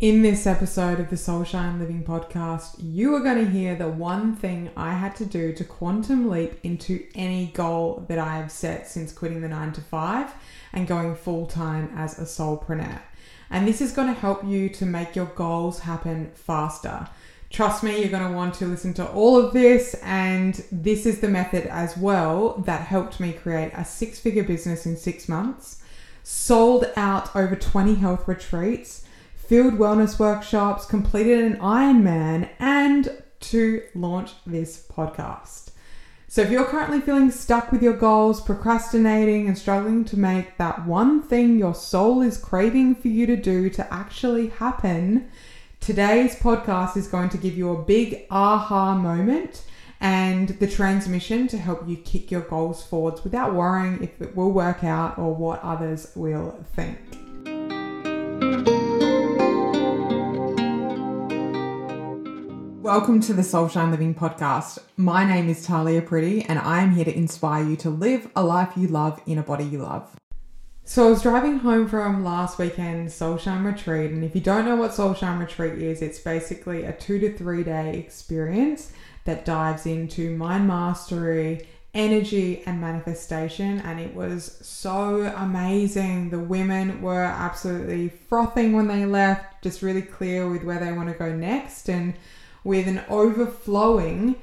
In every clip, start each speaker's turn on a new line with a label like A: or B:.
A: In this episode of the Soul Shine Living podcast, you are going to hear the one thing I had to do to quantum leap into any goal that I have set since quitting the nine to five and going full time as a soulpreneur. And this is going to help you to make your goals happen faster. Trust me, you're going to want to listen to all of this, and this is the method as well that helped me create a six figure business in six months, sold out over 20 health retreats filled wellness workshops, completed an Ironman, and to launch this podcast. So, if you're currently feeling stuck with your goals, procrastinating, and struggling to make that one thing your soul is craving for you to do to actually happen, today's podcast is going to give you a big aha moment and the transmission to help you kick your goals forwards without worrying if it will work out or what others will think. Welcome to the Soul Shine Living podcast. My name is Tahlia Pretty, and I am here to inspire you to live a life you love in a body you love. So, I was driving home from last weekend's Soul Shine Retreat, and if you don't know what Soul Shine Retreat is, it's basically a two to three day experience that dives into mind mastery, energy, and manifestation. And it was so amazing. The women were absolutely frothing when they left, just really clear with where they want to go next. And with an overflowing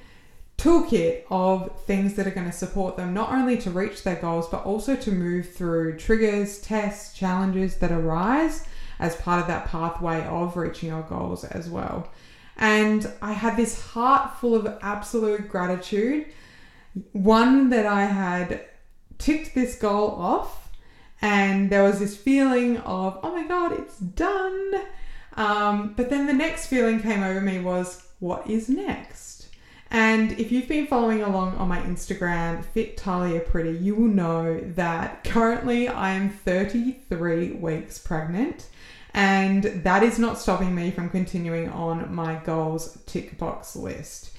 A: toolkit of things that are going to support them not only to reach their goals but also to move through triggers, tests, challenges that arise as part of that pathway of reaching your goals as well. And I had this heart full of absolute gratitude. One that I had ticked this goal off, and there was this feeling of, oh my god, it's done. Um, but then the next feeling came over me was, what is next? And if you've been following along on my Instagram, Fit Tahlia Pretty, you will know that currently I am 33 weeks pregnant. And that is not stopping me from continuing on my goals tick box list.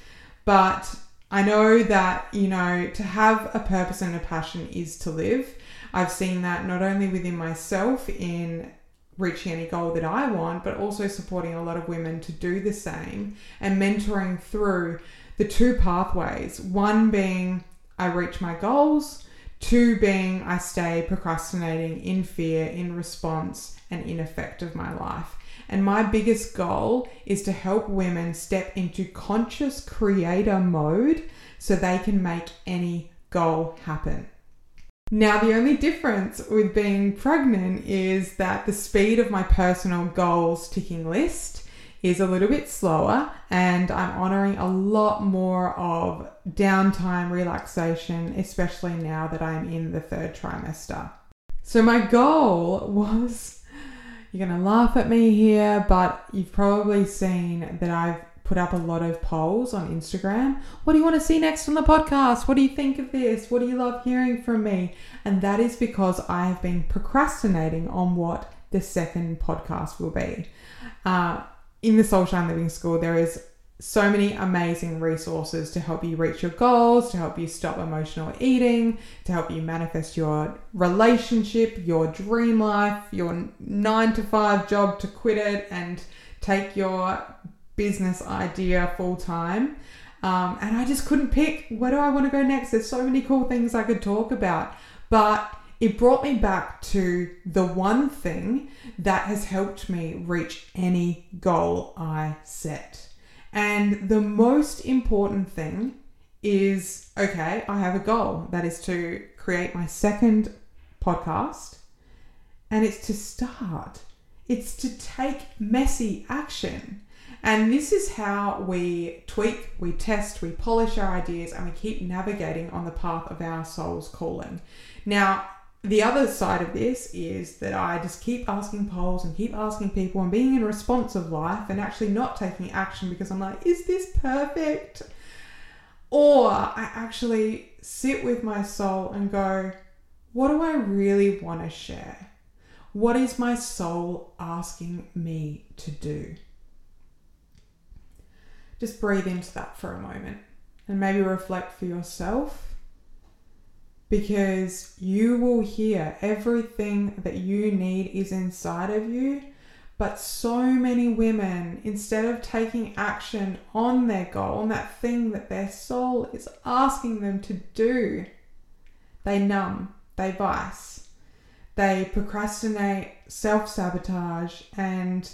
A: But I know that, you know, to have a purpose and a passion is to live. I've seen that not only within myself in reaching any goal that I want, but also supporting a lot of women to do the same and mentoring through the two pathways. One being I reach my goals, two being I stay procrastinating in fear, in response, and in effect of my life. And my biggest goal is to help women step into conscious creator mode so they can make any goal happen. Now, the only difference with being pregnant is that the speed of my personal goals ticking list is a little bit slower, and I'm honoring a lot more of downtime, relaxation, especially now that I'm in the third trimester. So, my goal was you're going to laugh at me here, but you've probably seen that I've put up a lot of polls on Instagram. What do you want to see next on the podcast? What do you think of this? What do you love hearing from me? And that is because I have been procrastinating on what the second podcast will be. Uh, in the Soul Shine Living School, there is so many amazing resources to help you reach your goals, to help you stop emotional eating, to help you manifest your relationship, your dream life, your nine to five job to quit it and take your business idea full time. Um, and I just couldn't pick where do I want to go next. There's so many cool things I could talk about, but it brought me back to the one thing that has helped me reach any goal I set. And the most important thing is okay, I have a goal that is to create my second podcast, and it's to start, it's to take messy action. And this is how we tweak, we test, we polish our ideas, and we keep navigating on the path of our soul's calling. Now, the other side of this is that I just keep asking polls and keep asking people and being in responsive life and actually not taking action because I'm like, is this perfect? Or I actually sit with my soul and go, what do I really want to share? What is my soul asking me to do? Just breathe into that for a moment and maybe reflect for yourself because you will hear everything that you need is inside of you, But so many women, instead of taking action on their goal, on that thing that their soul is asking them to do, they numb, they vice, they procrastinate, self sabotage, and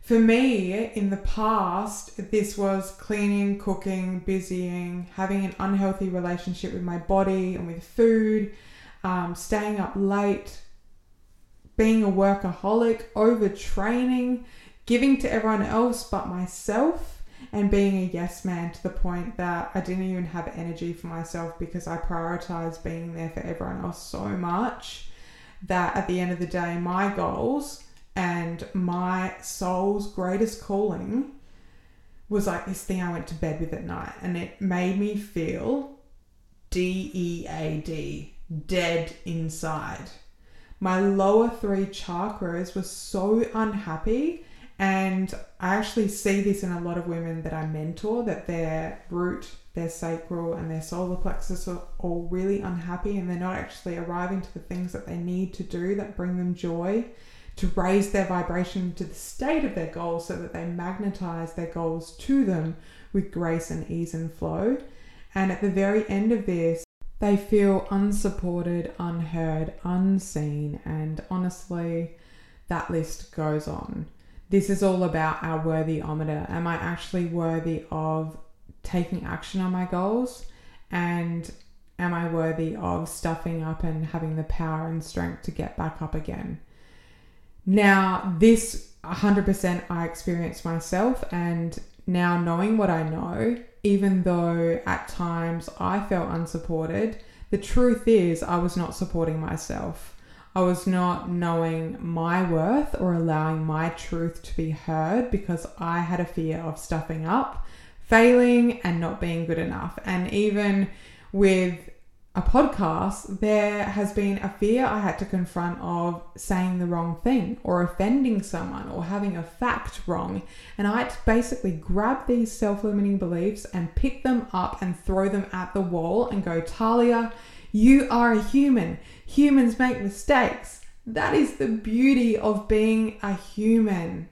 A: for me, in the past, this was cleaning, cooking, busying, having an unhealthy relationship with my body and with food, um, staying up late, being a workaholic, overtraining, giving to everyone else but myself, and being a yes man to the point that I didn't even have energy for myself because I prioritized being there for everyone else so much that at the end of the day, my goals and my soul's greatest calling was like this thing I went to bed with at night, and it made me feel D E A D, dead inside. My lower three chakras were so unhappy, and I actually see this in a lot of women that I mentor that their root, their sacral, and their solar plexus are all really unhappy, and they're not actually arriving to the things that they need to do that bring them joy to raise their vibration to the state of their goals so that they magnetize their goals to them with grace and ease and flow. And at the very end of this, they feel unsupported, unheard, unseen, and honestly, that list goes on. This is all about our worthyometer. Am I actually worthy of taking action on my goals? And am I worthy of stuffing up and having the power and strength to get back up again? Now, this 100% I experienced myself, and now knowing what I know, even though at times I felt unsupported, the truth is I was not supporting myself. I was not knowing my worth or allowing my truth to be heard because I had a fear of stuffing up, failing, and not being good enough. And even with a podcast, there has been a fear I had to confront of saying the wrong thing or offending someone or having a fact wrong. And I had to basically grab these self limiting beliefs and pick them up and throw them at the wall and go, Tahlia, you are a human. Humans make mistakes. That is the beauty of being a human.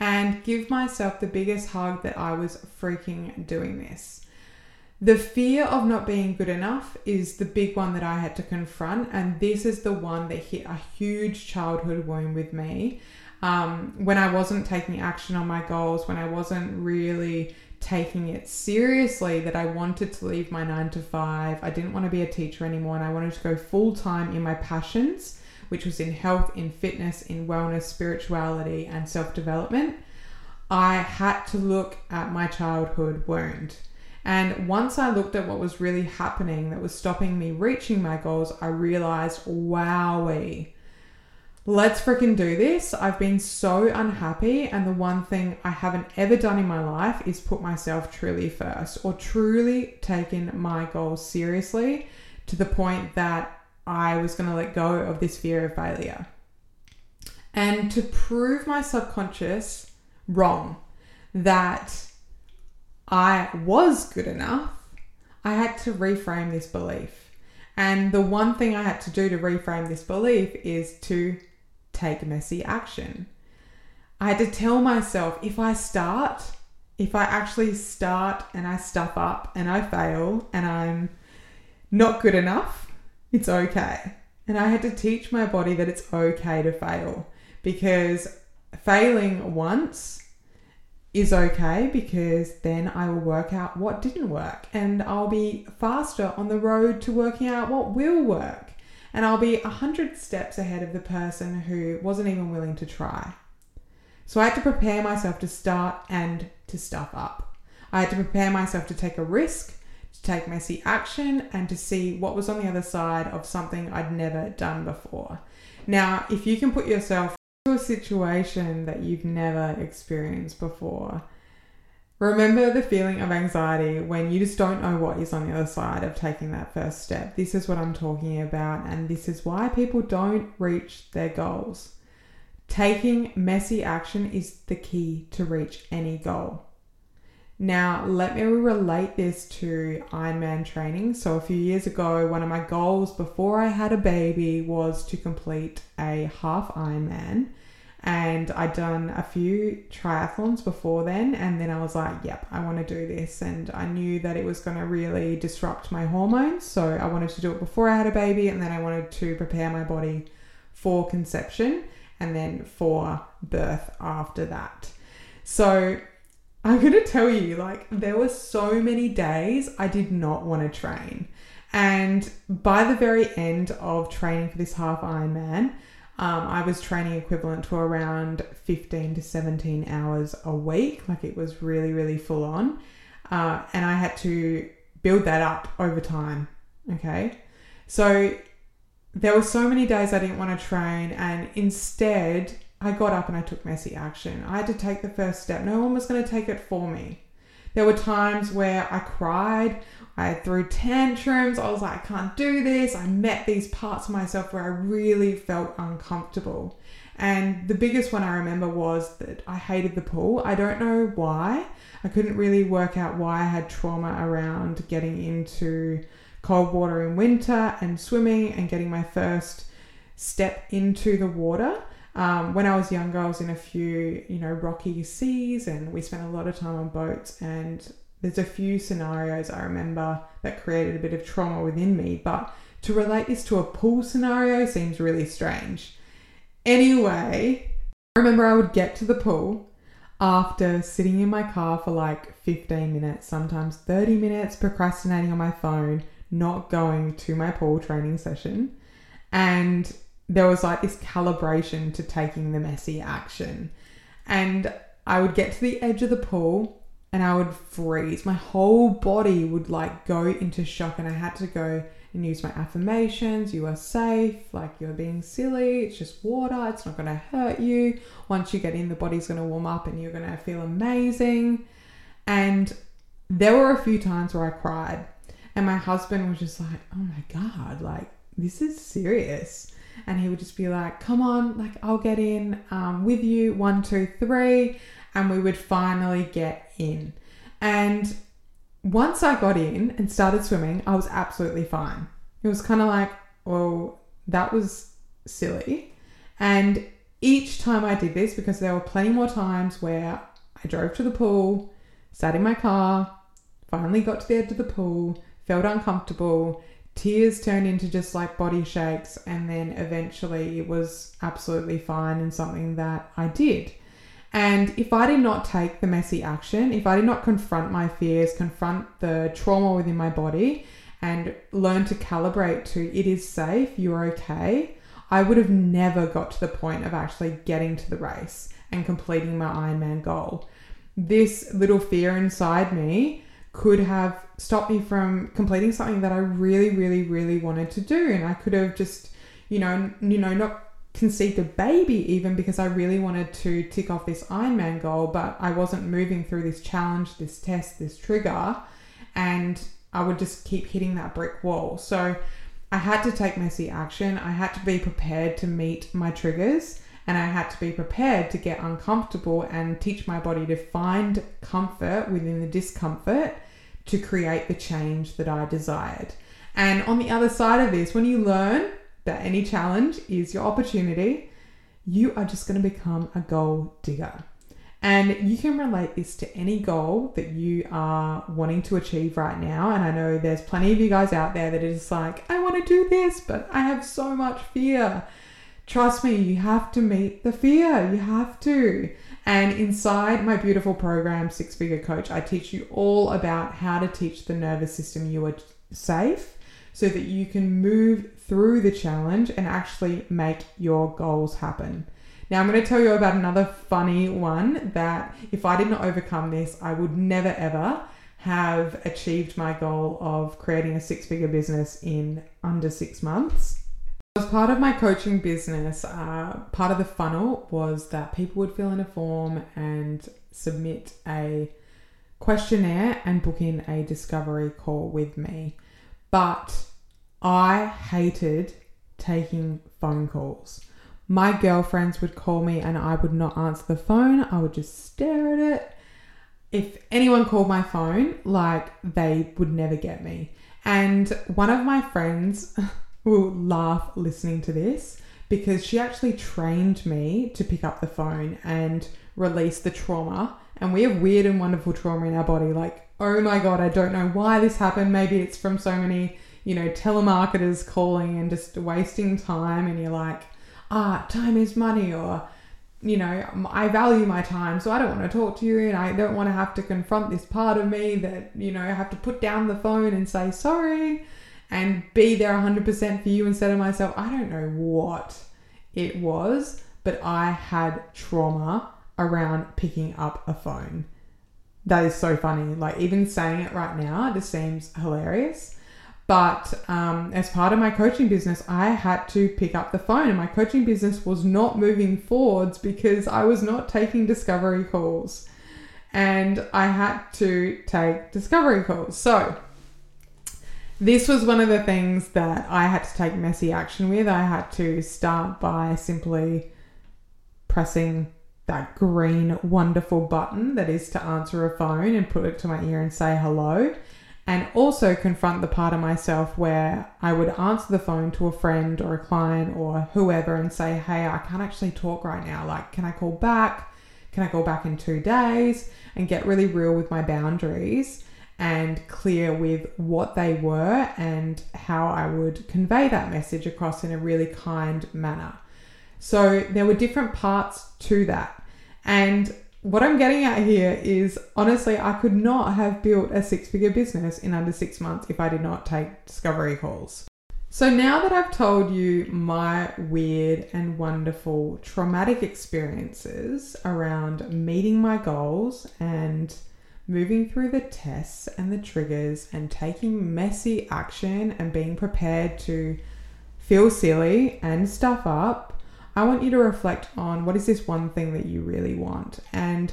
A: And give myself the biggest hug that I was freaking doing this. The fear of not being good enough is the big one that I had to confront, and this is the one that hit a huge childhood wound with me. Um, when I wasn't taking action on my goals, when I wasn't really taking it seriously, that I wanted to leave my nine to five, I didn't want to be a teacher anymore, and I wanted to go full time in my passions, which was in health, in fitness, in wellness, spirituality, and self development. I had to look at my childhood wound and once I looked at what was really happening that was stopping me reaching my goals, I realized, wowee, let's freaking do this. I've been so unhappy, and the one thing I haven't ever done in my life is put myself truly first or truly taken my goals seriously to the point that I was going to let go of this fear of failure. And to prove my subconscious wrong that I was good enough, I had to reframe this belief. And the one thing I had to do to reframe this belief is to take messy action. I had to tell myself if I start, if I actually start and I stuff up and I fail and I'm not good enough, it's okay. And I had to teach my body that it's okay to fail because failing once is okay because then I will work out what didn't work and I'll be faster on the road to working out what will work. And I'll be a hundred steps ahead of the person who wasn't even willing to try. So I had to prepare myself to start and to stuff up. I had to prepare myself to take a risk, to take messy action, and to see what was on the other side of something I'd never done before. Now, if you can put yourself a situation that you've never experienced before. Remember the feeling of anxiety when you just don't know what is on the other side of taking that first step. This is what I'm talking about, and this is why people don't reach their goals. Taking messy action is the key to reach any goal. Now, let me relate this to Ironman training. So, a few years ago, one of my goals before I had a baby was to complete a half Ironman. and I'd done a few triathlons before then, and then I was like, yep, I want to do this. And I knew that it was going to really disrupt my hormones, so I wanted to do it before I had a baby, and then I wanted to prepare my body for conception and then for birth after that. So I'm going to tell you, like, there were so many days I did not want to train. And by the very end of training for this half Ironman, um, I was training equivalent to around 15 to 17 hours a week. Like it was really, really full on. Uh, and I had to build that up over time. Okay. So there were so many days I didn't want to train. And instead, I got up and I took messy action. I had to take the first step. No one was going to take it for me. There were times where I cried I threw tantrums. I was like, I can't do this. I met these parts of myself where I really felt uncomfortable. And the biggest one I remember was that I hated the pool. I don't know why. I couldn't really work out why I had trauma around getting into cold water in winter and swimming and getting my first step into the water. Um, when I was younger, I was in a few, you know, rocky seas and we spent a lot of time on boats and there's a few scenarios I remember that created a bit of trauma within me, but to relate this to a pool scenario seems really strange. Anyway, I remember I would get to the pool after sitting in my car for like 15 minutes, sometimes 30 minutes, procrastinating on my phone, not going to my pool training session. And there was like this calibration to taking the messy action. And I would get to the edge of the pool and I would freeze. My whole body would like go into shock, and I had to go and use my affirmations. You are safe, like you're being silly, it's just water, it's not gonna hurt you. Once you get in, the body's gonna warm up and you're gonna feel amazing. And there were a few times where I cried, and my husband was just like, Oh my god, like this is serious. And he would just be like, Come on, like I'll get in um, with you, one, two, three and we would finally get in. And once I got in and started swimming, I was absolutely fine. It was kind of like, well, that was silly. And each time I did this, because there were plenty more times where I drove to the pool, sat in my car, finally got to the edge of the pool, felt uncomfortable, tears turned into just like body shakes, and then eventually it was absolutely fine and something that I did. And if I did not take the messy action, if I did not confront my fears, confront the trauma within my body, and learn to calibrate to it is safe, you're okay, I would have never got to the point of actually getting to the race and completing my Ironman goal. This little fear inside me could have stopped me from completing something that I really, really, really wanted to do. And I could have just, you know, you know, not conceived a baby even because I really wanted to tick off this Ironman goal, but I wasn't moving through this challenge, this test, this trigger, and I would just keep hitting that brick wall. So I had to take messy action. I had to be prepared to meet my triggers and I had to be prepared to get uncomfortable and teach my body to find comfort within the discomfort to create the change that I desired. And on the other side of this, when you learn that any challenge is your opportunity, you are just going to become a goal digger. And you can relate this to any goal that you are wanting to achieve right now. And I know there's plenty of you guys out there that is like, I want to do this, but I have so much fear. Trust me, you have to meet the fear. You have to. And inside my beautiful program, Six Figure Coach, I teach you all about how to teach the nervous system you are safe so that you can move through the challenge and actually make your goals happen. Now, I'm going to tell you about another funny one that if I did not overcome this, I would never ever have achieved my goal of creating a six figure business in under six months. As part of my coaching business, uh, part of the funnel was that people would fill in a form and submit a questionnaire and book in a discovery call with me. But I hated taking phone calls. My girlfriends would call me and I would not answer the phone. I would just stare at it. If anyone called my phone, like they would never get me. And one of my friends will laugh listening to this because she actually trained me to pick up the phone and release the trauma. And we have weird and wonderful trauma in our body. Like, oh my God, I don't know why this happened. Maybe it's from so many, you know, telemarketers calling and just wasting time. And you're like, ah, time is money. Or, you know, I value my time, so I don't want to talk to you. And I don't want to have to confront this part of me that, you know, I have to put down the phone and say sorry and be there 100% for you instead of myself. I don't know what it was, but I had trauma around picking up a phone. That is so funny. Like, even saying it right now, it just seems hilarious. But um, as part of my coaching business, I had to pick up the phone, and my coaching business was not moving forwards because I was not taking discovery calls. And I had to take discovery calls. So, this was one of the things that I had to take messy action with. I had to start by simply pressing that green wonderful button that is to answer a phone and put it to my ear and say hello. And also confront the part of myself where I would answer the phone to a friend or a client or whoever and say, Hey, I can't actually talk right now. Like, can I call back? Can I call back in two days? And get really real with my boundaries and clear with what they were and how I would convey that message across in a really kind manner. So there were different parts to that. And what I'm getting at here is honestly, I could not have built a six figure business in under six months if I did not take discovery calls. So now that I've told you my weird and wonderful traumatic experiences around meeting my goals and moving through the tests and the triggers and taking messy action and being prepared to feel silly and stuff up, I want you to reflect on what is this one thing that you really want and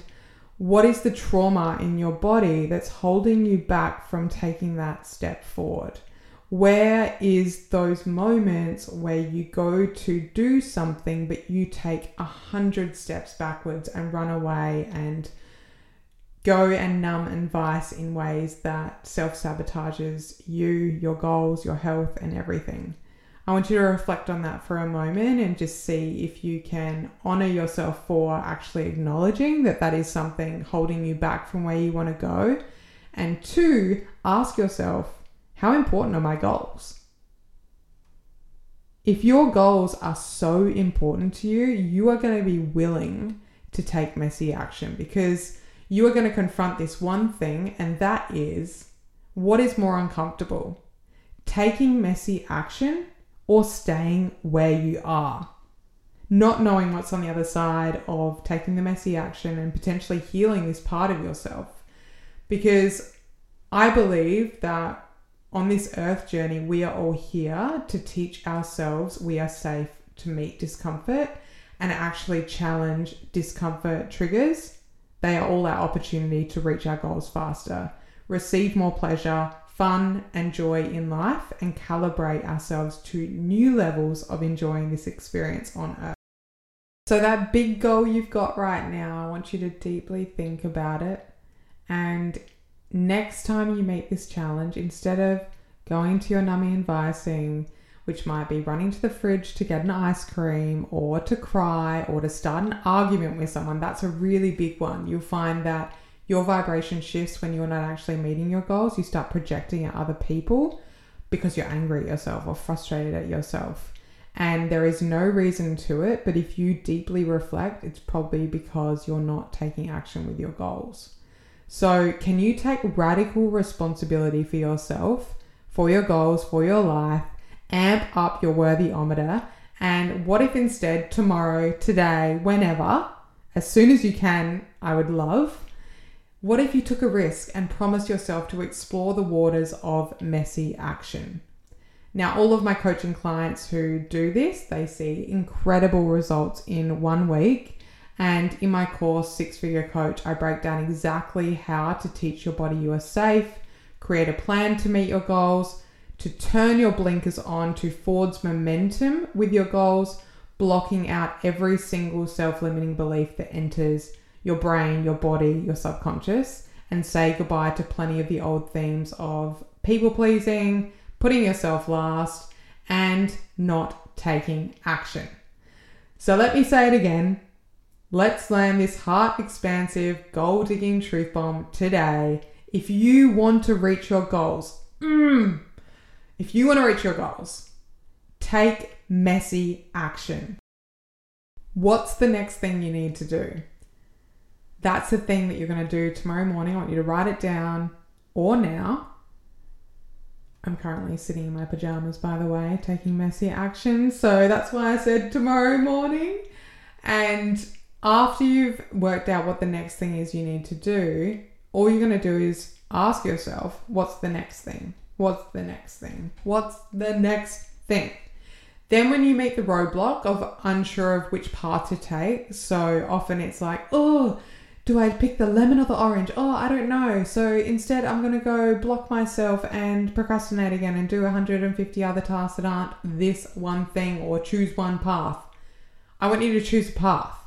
A: what is the trauma in your body that's holding you back from taking that step forward? Where is those moments where you go to do something but you take a hundred steps backwards and run away and go and numb and vice in ways that self sabotages you, your goals, your health, and everything. I want you to reflect on that for a moment and just see if you can honor yourself for actually acknowledging that that is something holding you back from where you want to go. And two, ask yourself, how important are my goals? If your goals are so important to you, you are going to be willing to take messy action because you are going to confront this one thing, and that is what is more uncomfortable taking messy action or staying where you are. Not knowing what's on the other side of taking the messy action and potentially healing this part of yourself. Because I believe that on this earth journey, we are all here to teach ourselves we are safe to meet discomfort and actually challenge discomfort triggers they are all our opportunity to reach our goals faster, receive more pleasure, fun, and joy in life, and calibrate ourselves to new levels of enjoying this experience on Earth. So, that big goal you've got right now, I want you to deeply think about it. And next time you meet this challenge, instead of going to your nummy and vicing, which might be running to the fridge to get an ice cream or to cry or to start an argument with someone. That's a really big one. You'll find that your vibration shifts when you're not actually meeting your goals. You start projecting at other people because you're angry at yourself or frustrated at yourself. And there is no reason to it, but if you deeply reflect, it's probably because you're not taking action with your goals. So, can you take radical responsibility for yourself, for your goals, for your life, amp up your worthyometer. And what if instead tomorrow, today, whenever, as soon as you can, I would love. What if you took a risk and promised yourself to explore the waters of messy action? Now, all of my coaching clients who do this, they see incredible results in one week. And in my course, Six Figure Coach, I break down exactly how to teach your body you are safe, create a plan to meet your goals, to turn your blinkers on to forwards momentum with your goals, blocking out every single self limiting belief that enters your brain, your body, your subconscious, and say goodbye to plenty of the old themes of people pleasing, putting yourself last, and not taking action. So let me say it again. Let's land this heart expansive, goal digging truth bomb today. If you want to reach your goals, mm, if you want to reach your goals, take messy action. What's the next thing you need to do? That's the thing that you're going to do tomorrow morning. I want you to write it down or now. I'm currently sitting in my pajamas, by the way, taking messy action. So that's why I said tomorrow morning. And after you've worked out what the next thing is you need to do, all you're going to do is ask yourself, what's the next thing? What's the next thing? What's the next thing? Then, when you meet the roadblock of unsure of which path to take, so often it's like, oh, do I pick the lemon or the orange? Oh, I don't know. So instead, I'm going to go block myself and procrastinate again and do 150 other tasks that aren't this one thing or choose one path. I want you to choose a path.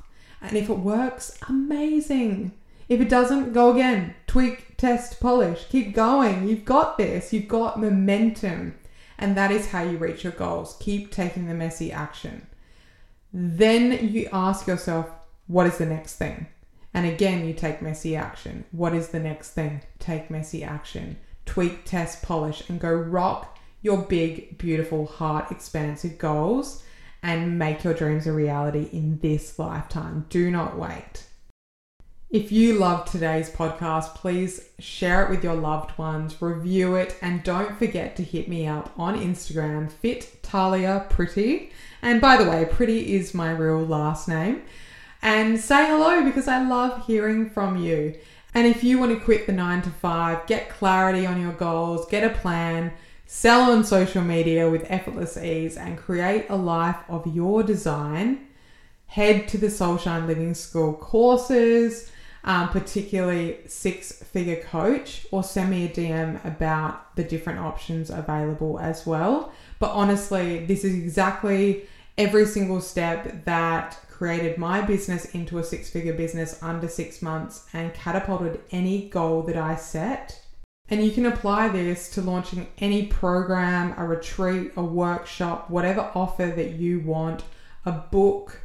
A: And if it works, amazing. If it doesn't, go again. Tweak, test, polish. Keep going. You've got this. You've got momentum. And that is how you reach your goals. Keep taking the messy action. Then you ask yourself, what is the next thing? And again, you take messy action. What is the next thing? Take messy action. Tweak, test, polish, and go rock your big, beautiful, heart expansive goals and make your dreams a reality in this lifetime. Do not wait. If you loved today's podcast, please share it with your loved ones, review it, and don't forget to hit me up on Instagram, Fit Tahlia Pretty. And by the way, Pretty is my real last name and say hello because I love hearing from you. And if you want to quit the nine to five, get clarity on your goals, get a plan, sell on social media with effortless ease, and create a life of your design, head to the Soulshine Living School courses, um, particularly Six Figure Coach, or send me a DM about the different options available as well. But honestly, this is exactly every single step that created my business into a six figure business under six months and catapulted any goal that I set. And you can apply this to launching any program, a retreat, a workshop, whatever offer that you want, a book,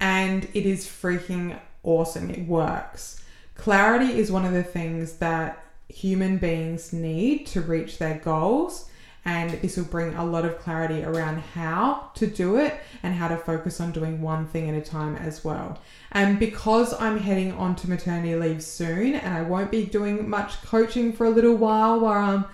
A: and it is freaking awesome. It works. Clarity is one of the things that human beings need to reach their goals and this will bring a lot of clarity around how to do it and how to focus on doing one thing at a time as well. And because I'm heading on to maternity leave soon and I won't be doing much coaching for a little while while I'm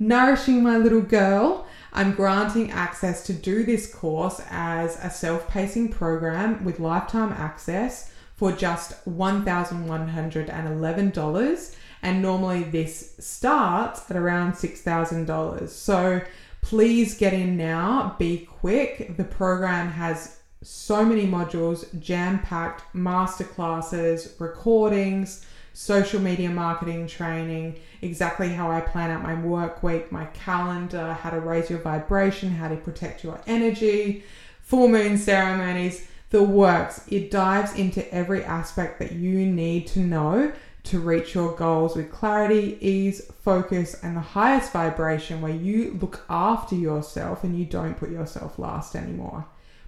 A: nourishing my little girl, I'm granting access to do this course as a self pacing program with lifetime access for just $1,111 and normally this starts at around $6,000. So please get in now, be quick. The program has so many modules, jam packed masterclasses, recordings, social media marketing training, exactly how I plan out my work week, my calendar, how to raise your vibration, how to protect your energy, full moon ceremonies, the works. It dives into every aspect that you need to know to reach your goals with clarity, ease, focus, and the highest vibration where you look after yourself and you don't put yourself last anymore.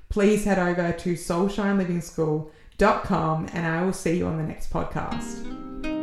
A: Please head over to soulshinelivingschool.com and I will see you on the next podcast.